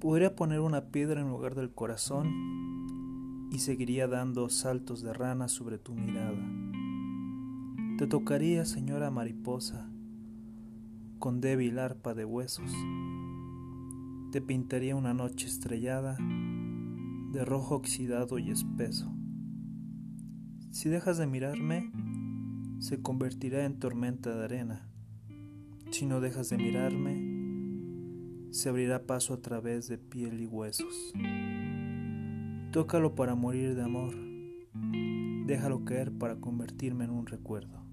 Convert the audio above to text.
Podría poner una piedra en lugar del corazón y seguiría dando saltos de rana sobre tu mirada. Te tocaría, señora mariposa, con débil arpa de huesos. Te pintaría una noche estrellada de rojo oxidado y espeso. Si dejas de mirarme, se convertirá en tormenta de arena. Si no dejas de mirarme, se abrirá paso a través de piel y huesos. Tócalo para morir de amor. Déjalo caer para convertirme en un recuerdo.